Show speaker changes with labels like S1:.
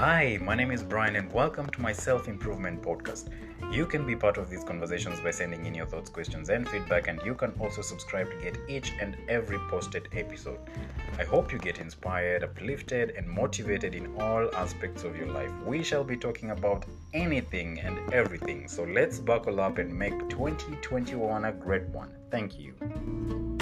S1: Hi, my name is Brian, and welcome to my self improvement podcast. You can be part of these conversations by sending in your thoughts, questions, and feedback, and you can also subscribe to get each and every posted episode. I hope you get inspired, uplifted, and motivated in all aspects of your life. We shall be talking about anything and everything, so let's buckle up and make 2021 a great one. Thank you.